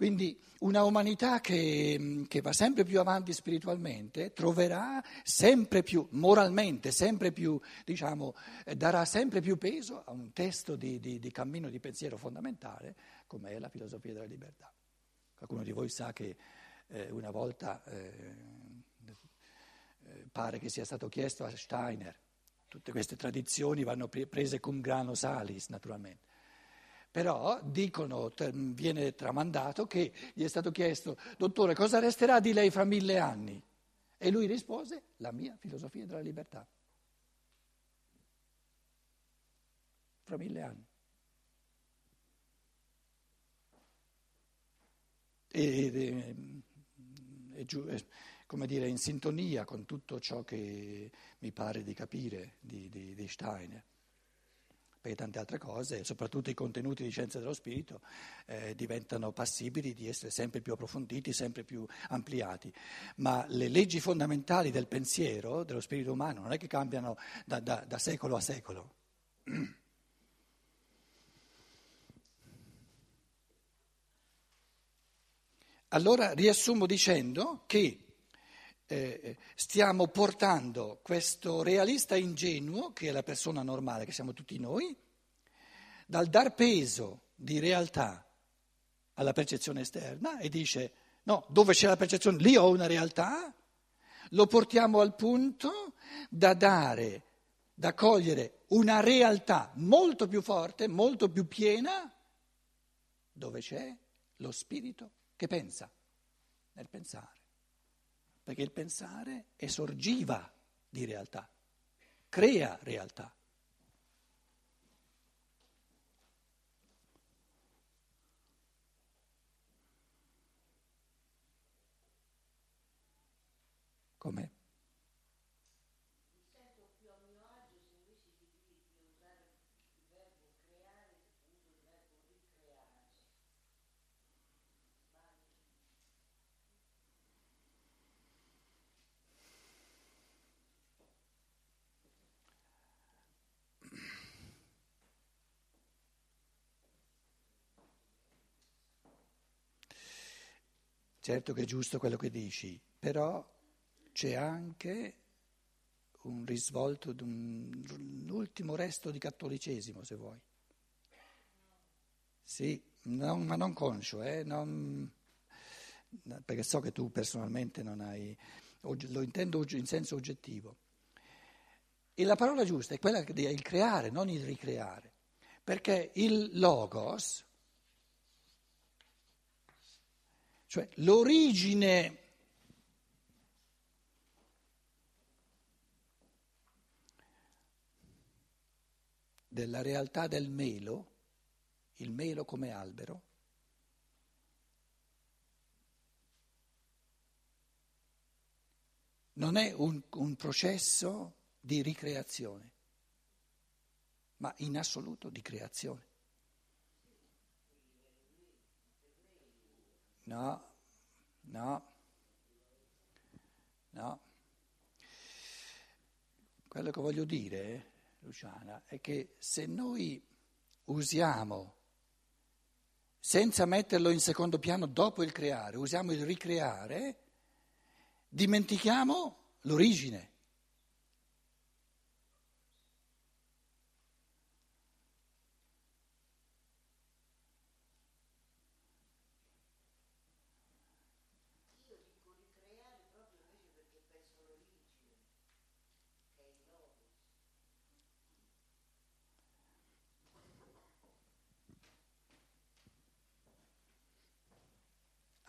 Quindi una umanità che, che, va sempre più avanti spiritualmente troverà sempre più, moralmente, sempre più, diciamo, darà sempre più peso a un testo di, di, di cammino di pensiero fondamentale come è la filosofia della libertà. Qualcuno di voi sa che eh, una volta eh, eh pare che sia stato chiesto a Steiner, tutte queste tradizioni vanno prese cum grano salis naturalmente. Però dicono, viene tramandato che gli è stato chiesto, dottore, cosa resterà di lei fra mille anni? E lui rispose, la mia filosofia della libertà. Fra mille anni. È, è, è, come dire, in sintonia con tutto ciò che mi pare di capire di, di, di Steiner perché tante altre cose, soprattutto i contenuti di scienza dello spirito, eh, diventano passibili di essere sempre più approfonditi, sempre più ampliati. Ma le leggi fondamentali del pensiero, dello spirito umano, non è che cambiano da, da, da secolo a secolo. Allora riassumo dicendo che eh, stiamo portando questo realista ingenuo, che è la persona normale, che siamo tutti noi, dal dar peso di realtà alla percezione esterna e dice no, dove c'è la percezione, lì ho una realtà, lo portiamo al punto da dare, da cogliere una realtà molto più forte, molto più piena, dove c'è lo spirito che pensa, nel pensare perché il pensare è sorgiva di realtà, crea realtà. Come? Certo che è giusto quello che dici, però c'è anche un risvolto, un, un ultimo resto di cattolicesimo, se vuoi. Sì, non, ma non conscio, eh, non, perché so che tu personalmente non hai, lo intendo in senso oggettivo. E la parola giusta è quella di il creare, non il ricreare, perché il logos Cioè l'origine della realtà del melo, il melo come albero, non è un, un processo di ricreazione, ma in assoluto di creazione. No, no, no. Quello che voglio dire, Luciana, è che se noi usiamo, senza metterlo in secondo piano dopo il creare, usiamo il ricreare, dimentichiamo l'origine.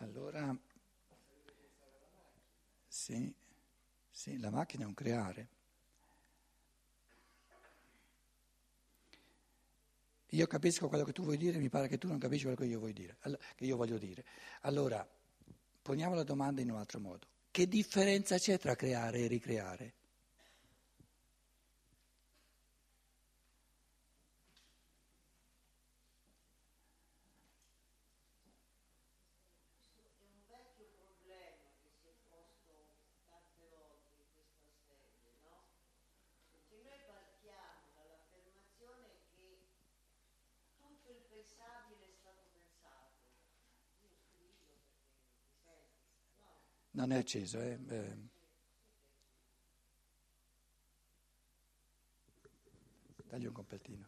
Allora, sì, sì, la macchina è un creare. Io capisco quello che tu vuoi dire, mi pare che tu non capisci quello che io, dire, che io voglio dire. Allora, poniamo la domanda in un altro modo. Che differenza c'è tra creare e ricreare? Non è acceso, eh? eh. Dagli un completino.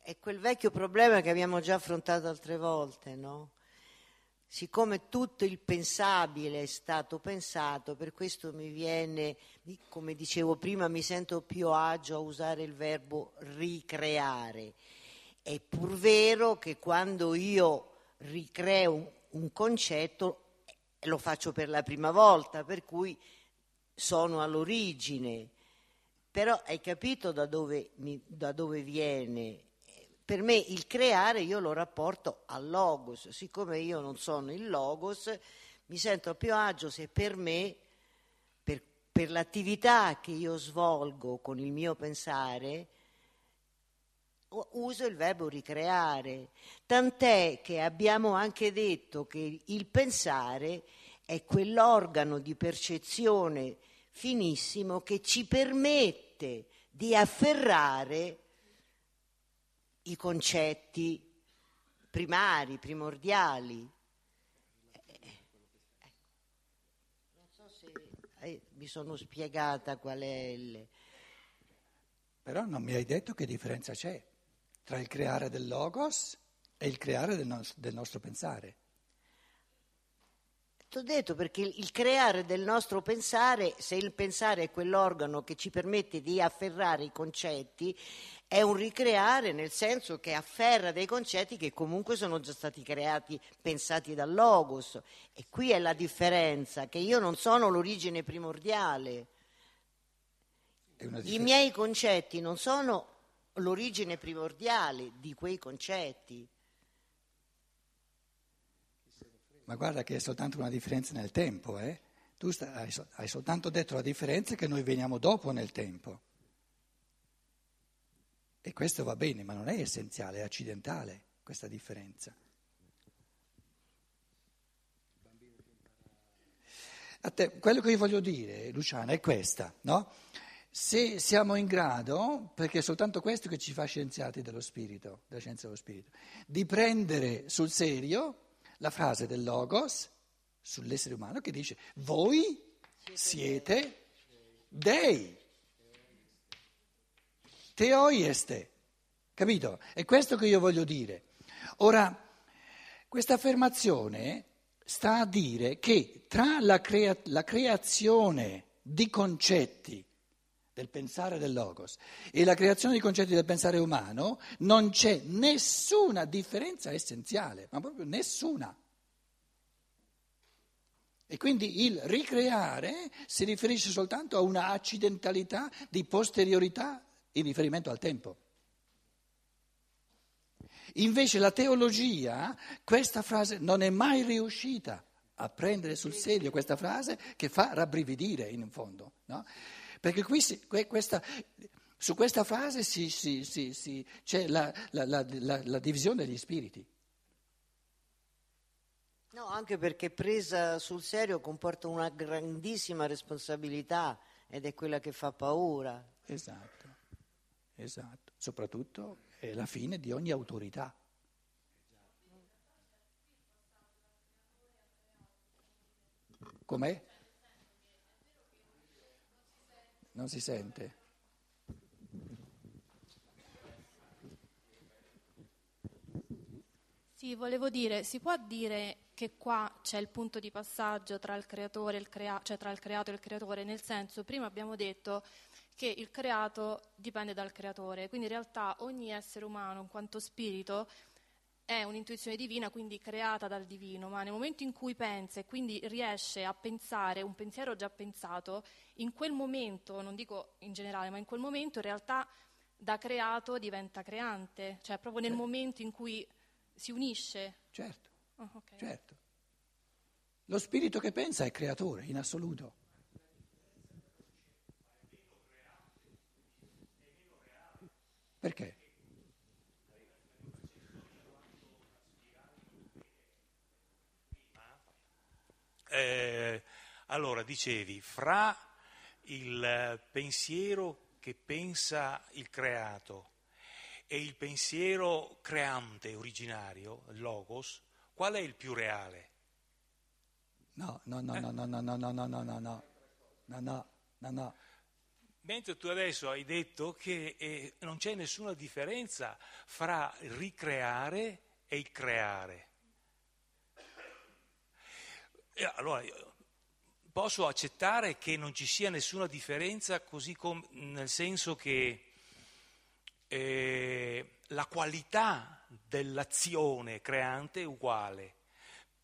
È quel vecchio problema che abbiamo già affrontato altre volte, no? Siccome tutto il pensabile è stato pensato, per questo mi viene, come dicevo prima, mi sento più agio a usare il verbo ricreare. È pur vero che quando io ricreo un, concetto lo faccio per la prima volta, per cui sono all'origine. Però hai capito da dove, mi, da dove viene per me il creare io lo rapporto al logos, siccome io non sono il logos, mi sento a più agio se per me, per, per l'attività che io svolgo con il mio pensare, uso il verbo ricreare, tant'è che abbiamo anche detto che il pensare è quell'organo di percezione finissimo che ci permette di afferrare i concetti primari, primordiali. Non so se eh, mi sono spiegata qual è il... Però non mi hai detto che differenza c'è tra il creare del logos e il creare del, no- del nostro pensare. T'ho detto perché il creare del nostro pensare, se il pensare è quell'organo che ci permette di afferrare i concetti, è un ricreare nel senso che afferra dei concetti che comunque sono già stati creati, pensati dal Logos. E qui è la differenza, che io non sono l'origine primordiale. I miei concetti non sono l'origine primordiale di quei concetti. Ma guarda che è soltanto una differenza nel tempo, eh? Tu hai, hai soltanto detto la differenza che noi veniamo dopo nel tempo. E questo va bene, ma non è essenziale, è accidentale questa differenza. Te, quello che io voglio dire, Luciana, è questa, no? Se siamo in grado, perché è soltanto questo che ci fa scienziati dello spirito, della scienza dello spirito, di prendere sul serio la frase del Logos sull'essere umano che dice voi siete dei. Teoieste, capito? È questo che io voglio dire. Ora, questa affermazione sta a dire che tra la, crea- la creazione di concetti del pensare del logos e la creazione di concetti del pensare umano non c'è nessuna differenza essenziale, ma proprio nessuna. E quindi il ricreare si riferisce soltanto a una accidentalità di posteriorità in riferimento al tempo. Invece la teologia, questa frase non è mai riuscita a prendere sul serio questa frase che fa rabbrividire in fondo, no? Perché qui si, questa, su questa frase si, si, si, c'è la, la, la, la divisione degli spiriti. No, anche perché presa sul serio comporta una grandissima responsabilità ed è quella che fa paura. Esatto. Esatto, soprattutto è la fine di ogni autorità. Com'è? Non si sente. Sì, volevo dire, si può dire che qua c'è il punto di passaggio tra il creatore il crea- cioè tra il creato e il creatore, nel senso, prima abbiamo detto che il creato dipende dal creatore, quindi in realtà ogni essere umano in quanto spirito è un'intuizione divina, quindi creata dal divino, ma nel momento in cui pensa e quindi riesce a pensare un pensiero già pensato, in quel momento, non dico in generale, ma in quel momento in realtà da creato diventa creante, cioè proprio nel certo. momento in cui si unisce. Certo, oh, okay. certo. Lo spirito che pensa è creatore in assoluto. Perché? Eh, allora, dicevi, fra il pensiero che pensa il creato e il pensiero creante originario, il logos, qual è il più reale? No, no, no, no, no, no, no, no, no, no, no, no, no, no, no, no. Mentre tu adesso hai detto che eh, non c'è nessuna differenza fra ricreare e il creare. Allora posso accettare che non ci sia nessuna differenza così come nel senso che eh, la qualità dell'azione creante è uguale,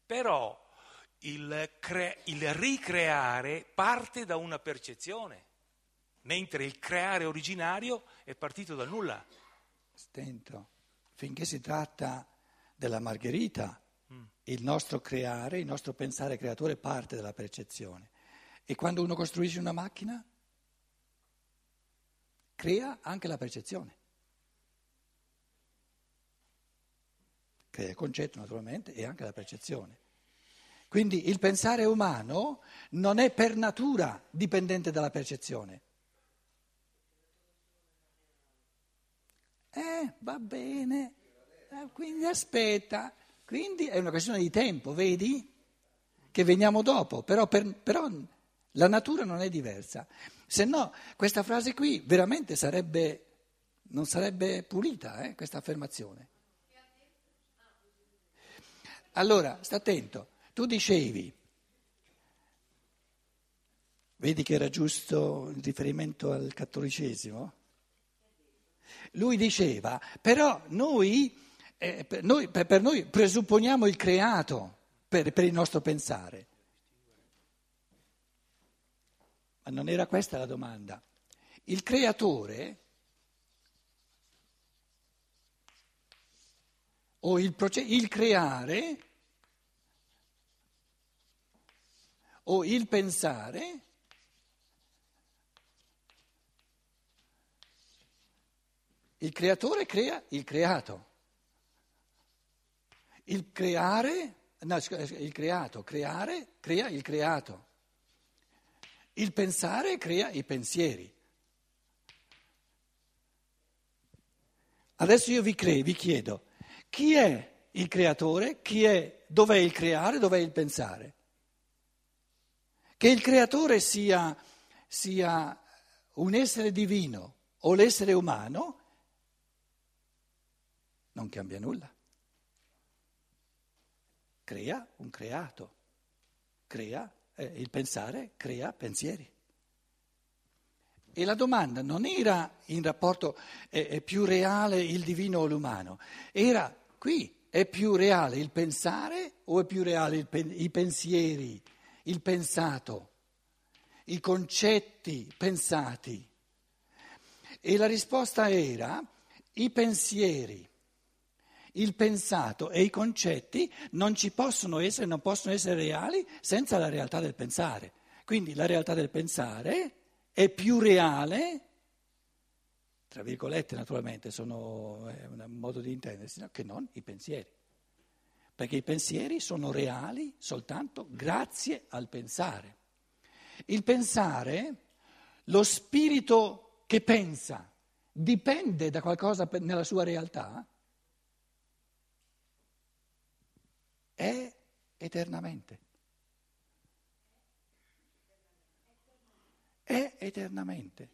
però il, cre- il ricreare parte da una percezione mentre il creare originario è partito dal nulla. Stento, finché si tratta della margherita. Il nostro creare, il nostro pensare creatore parte dalla percezione. E quando uno costruisce una macchina, crea anche la percezione. Crea il concetto naturalmente e anche la percezione. Quindi il pensare umano non è per natura dipendente dalla percezione. Eh, va bene, eh, quindi aspetta, quindi è una questione di tempo, vedi? Che veniamo dopo, però, per, però la natura non è diversa. Se no, questa frase qui veramente sarebbe, non sarebbe pulita, eh, questa affermazione. Allora, sta attento, tu dicevi, vedi che era giusto il riferimento al cattolicesimo? Lui diceva, però noi, per, noi, per, noi, presupponiamo il creato per, per il nostro pensare. Ma non era questa la domanda. Il creatore o il, proce- il creare o il pensare Il creatore crea il creato. Il creare, no, il creato, creare, crea il creato. Il pensare crea i pensieri. Adesso io vi, cre- vi chiedo, chi è il creatore? Chi è, dov'è il creare? Dov'è il pensare? Che il creatore sia, sia un essere divino o l'essere umano non cambia nulla. Crea un creato, crea eh, il pensare, crea pensieri. E la domanda non era in rapporto eh, è più reale il divino o l'umano, era qui, è più reale il pensare o è più reale pen- i pensieri, il pensato, i concetti pensati? E la risposta era i pensieri il pensato e i concetti non ci possono essere, non possono essere reali senza la realtà del pensare. Quindi la realtà del pensare è più reale, tra virgolette naturalmente, sono è un modo di intendersi, che non i pensieri. Perché i pensieri sono reali soltanto grazie al pensare. Il pensare, lo spirito che pensa, dipende da qualcosa nella sua realtà è eternamente. È eternamente.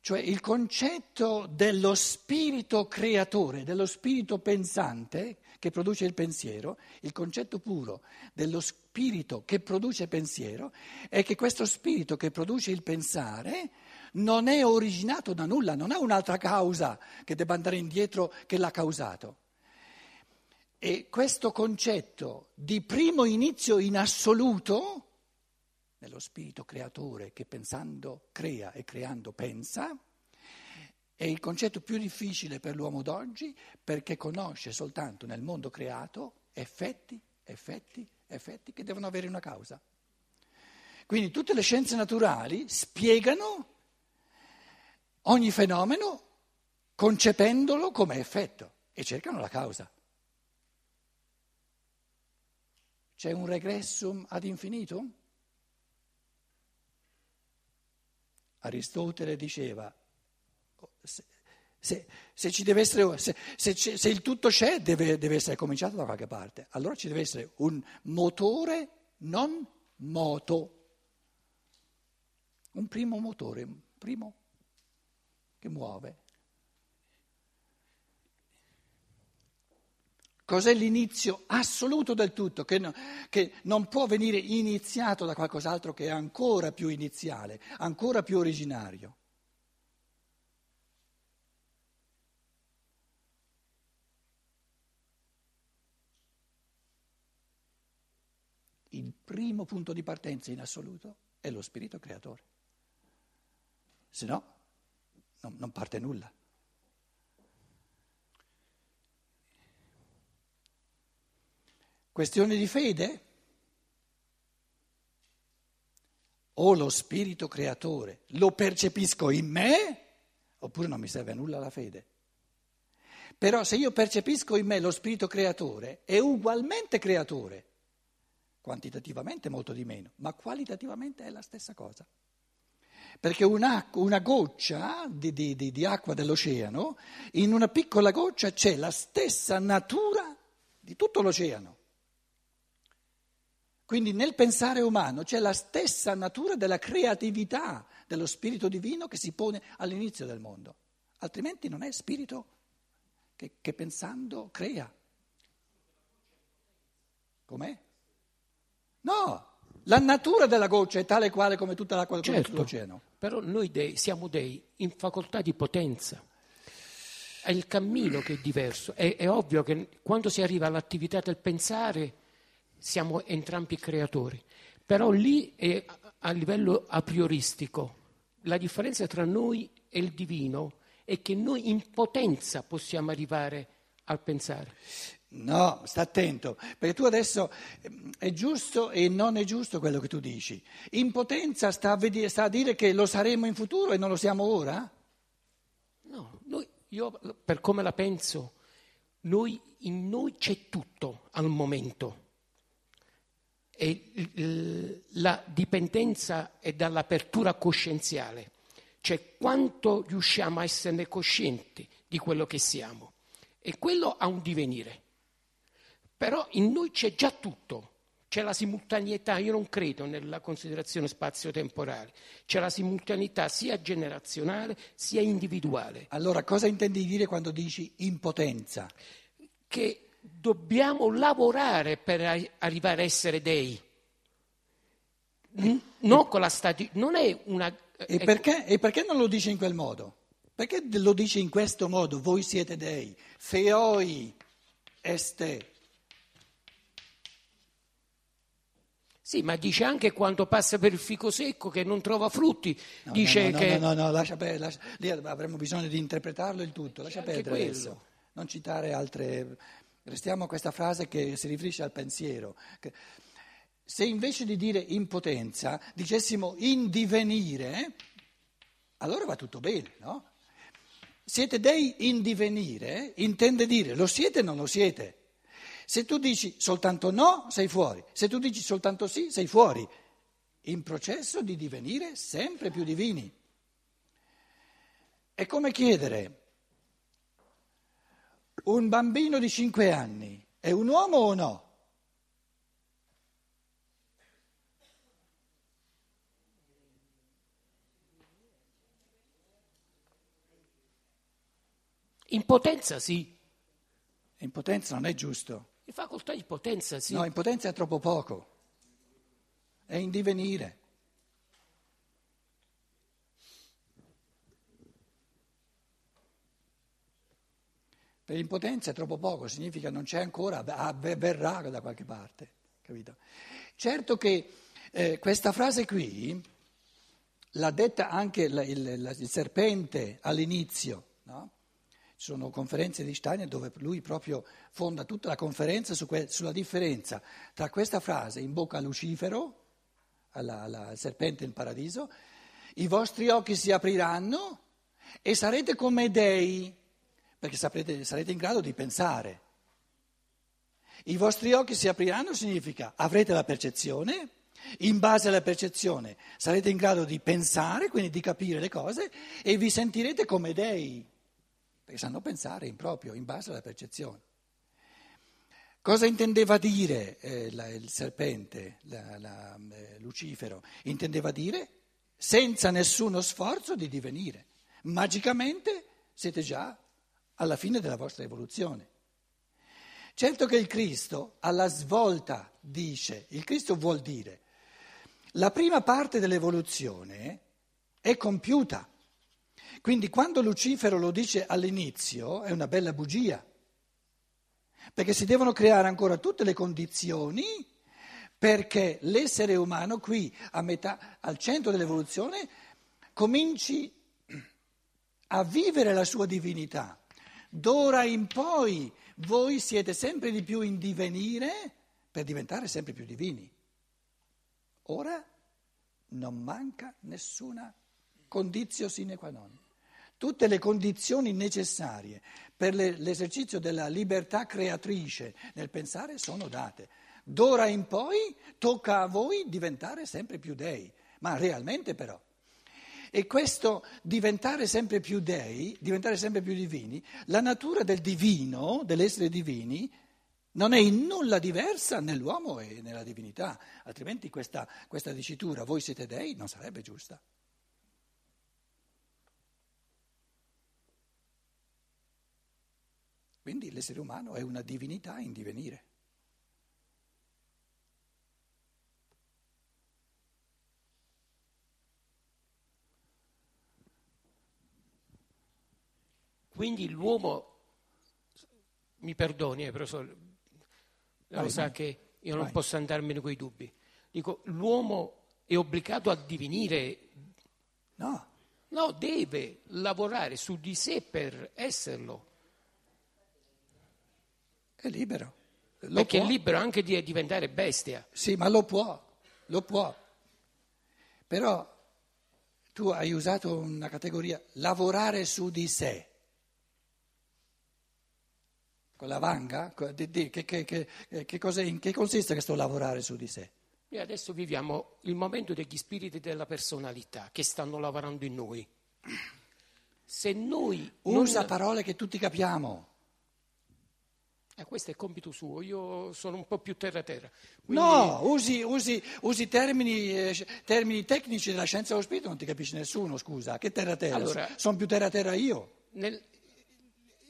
Cioè il concetto dello spirito creatore, dello spirito pensante che produce il pensiero, il concetto puro dello spirito che produce pensiero è che questo spirito che produce il pensare non è originato da nulla, non ha un'altra causa che debba andare indietro che l'ha causato. E questo concetto di primo inizio in assoluto, nello spirito creatore che pensando crea e creando pensa, è il concetto più difficile per l'uomo d'oggi perché conosce soltanto nel mondo creato effetti, effetti, effetti che devono avere una causa. Quindi tutte le scienze naturali spiegano ogni fenomeno concependolo come effetto e cercano la causa. C'è un regressum ad infinito? Aristotele diceva, Se, se, essere, se, se, il tutto c'è, deve, deve essere cominciato da qualche parte. Allora ci deve essere un motore non moto. Un primo motore, un primo che muove. Cos'è l'inizio assoluto del tutto, che, no, che, non può venire iniziato da qualcos'altro che è ancora più iniziale, ancora più originario? Il primo punto di partenza in assoluto è lo spirito creatore. Se no, non, non parte nulla. Questione di fede? O lo spirito creatore lo percepisco in me oppure non mi serve a nulla la fede. Però se io percepisco in me lo spirito creatore è ugualmente creatore, quantitativamente molto di meno, ma qualitativamente è la stessa cosa. Perché una, una goccia di, di, di, di acqua dell'oceano, in una piccola goccia c'è la stessa natura di tutto l'oceano. Quindi nel pensare umano c'è la stessa natura della creatività dello spirito divino che si pone all'inizio del mondo, altrimenti non è spirito che, che pensando crea. Com'è? No, la natura della goccia è tale e quale come tutta l'acqua del certo, sull'oceano. Però noi dei, siamo dei in facoltà di potenza. È il cammino che è diverso. È, è ovvio che quando si arriva all'attività del pensare siamo entrambi creatori, però lì è a livello a prioristico. La differenza tra noi e il divino è che noi in potenza possiamo arrivare al pensare. No, sta attento, perché tu adesso ehm, è giusto e non è giusto quello che tu dici. In potenza sta a, vedere, sta a dire che lo saremo in futuro e non lo siamo ora? No, noi, io per come la penso, noi, in noi c'è tutto al momento e la dipendenza è dall'apertura coscienziale, cioè quanto riusciamo a esserne coscienti di quello che siamo. E quello ha un divenire. Però in noi c'è già tutto, c'è la simultaneità, io non credo nella considerazione spazio-temporale, c'è la simultaneità sia generazionale sia individuale. Allora cosa intendi dire quando dici impotenza? Che dobbiamo lavorare per arrivare a essere dei. Non con la stati- non è una... E perché, e perché non lo dice in quel modo? Perché lo dice in questo modo? Voi siete dei. Feoi este. Sì, ma dice anche quando passa per il fico secco che non trova frutti. No, dice no, no, che... no, no, no, lascia perdere, lascia, lì avremmo bisogno di interpretarlo il tutto, lascia perdere adesso. Non citare altre Restiamo a questa frase che si riferisce al pensiero. Se invece di dire impotenza dicessimo indivenire, allora va tutto bene, no? Siete dei in divenire, intende dire lo siete o non lo siete. Se tu dici soltanto no, sei fuori. Se tu dici soltanto sì, sei fuori. In processo di divenire sempre più divini. È come chiedere un bambino di 5 anni è un uomo o no? In potenza sì. In potenza non è giusto. In facoltà di potenza sì. No, in potenza è troppo poco. È in divenire. Per impotenza è troppo poco, significa non c'è ancora, verrà da qualche parte. Capito? Certo che eh, questa frase qui l'ha detta anche il, il, il serpente all'inizio. No? Ci sono conferenze di Steiner dove lui proprio fonda tutta la conferenza su que- sulla differenza tra questa frase in bocca a Lucifero, alla, alla, al serpente in paradiso, i vostri occhi si apriranno e sarete come dei perché saprete, sarete in grado di pensare. I vostri occhi si apriranno significa avrete la percezione, in base alla percezione sarete in grado di pensare, quindi di capire le cose e vi sentirete come dei. perché sanno pensare in proprio, in base alla percezione. Cosa intendeva dire eh, la, il serpente, la, la, eh, Lucifero? Intendeva dire senza nessuno sforzo di divenire. Magicamente siete già alla fine della vostra evoluzione. Certo che il Cristo alla svolta dice, il Cristo vuol dire, la prima parte dell'evoluzione è compiuta. Quindi quando Lucifero lo dice all'inizio è una bella bugia, perché si devono creare ancora tutte le condizioni perché l'essere umano qui a metà, al centro dell'evoluzione cominci a vivere la sua divinità. D'ora in poi voi siete sempre di più in divenire per diventare sempre più divini. Ora non manca nessuna condizio sine qua non. Tutte le condizioni necessarie per l'esercizio della libertà creatrice nel pensare sono date. D'ora in poi tocca a voi diventare sempre più dei, ma realmente però. E questo diventare sempre più dei, diventare sempre più divini, la natura del divino, dell'essere divini, non è in nulla diversa nell'uomo e nella divinità, altrimenti questa, questa dicitura, voi siete dei, non sarebbe giusta. Quindi l'essere umano è una divinità in divenire. Quindi l'uomo, mi perdoni, eh, professore, lo sa che io non Vai. posso andarmene con i dubbi. Dico, l'uomo è obbligato a divenire, No, no, deve lavorare su di sé per esserlo, è libero. Lo perché può. è libero anche di diventare bestia. Sì, ma lo può, lo può. Però tu hai usato una categoria, lavorare su di sé. Con la vanga? Di- di- Che, che- che- che cos'è- in che consiste questo lavorare su di sé? Noi adesso viviamo il momento degli spiriti della personalità che stanno lavorando in noi. Se noi non- Usa parole che tutti capiamo. Eh, questo è il compito suo, io sono un po' più terra-terra. Quindi- No, usi, usi- usi termini, eh, termini tecnici della scienza dello spirito, non ti capisce nessuno, scusa. Che terra-terra? Allora- Sono più terra-terra io. Nel-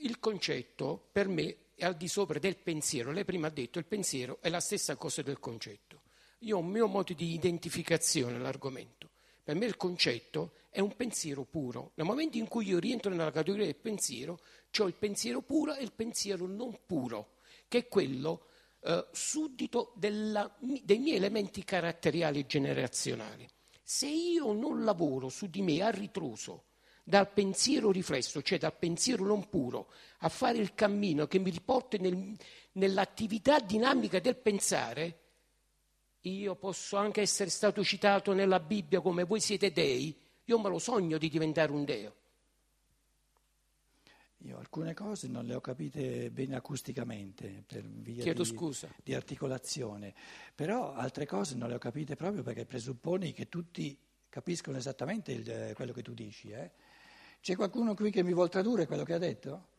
il concetto per me è al di sopra del pensiero. Lei prima ha detto il pensiero è la stessa cosa del concetto. Io ho un mio modo di identificazione all'argomento. Per me il concetto è un pensiero puro. Nel momento in cui io rientro nella categoria del pensiero, ho il pensiero puro e il pensiero non puro, che è quello eh, suddito della- dei miei elementi caratteriali e generazionali. Se io non lavoro su di me a ritroso, dal pensiero riflesso, cioè dal pensiero non puro, a fare il cammino che mi riporti nel- nell'attività dinamica del pensare, io posso anche essere stato citato nella Bibbia come voi siete dei, io me lo sogno di diventare un deo. Io alcune cose non le ho capite bene acusticamente per via di, scusa. di articolazione, però altre cose non le ho capite proprio perché presupponi che tutti capiscono esattamente il- quello che tu dici. eh. C'è qualcuno qui che mi vuol tradurre quello che ha detto?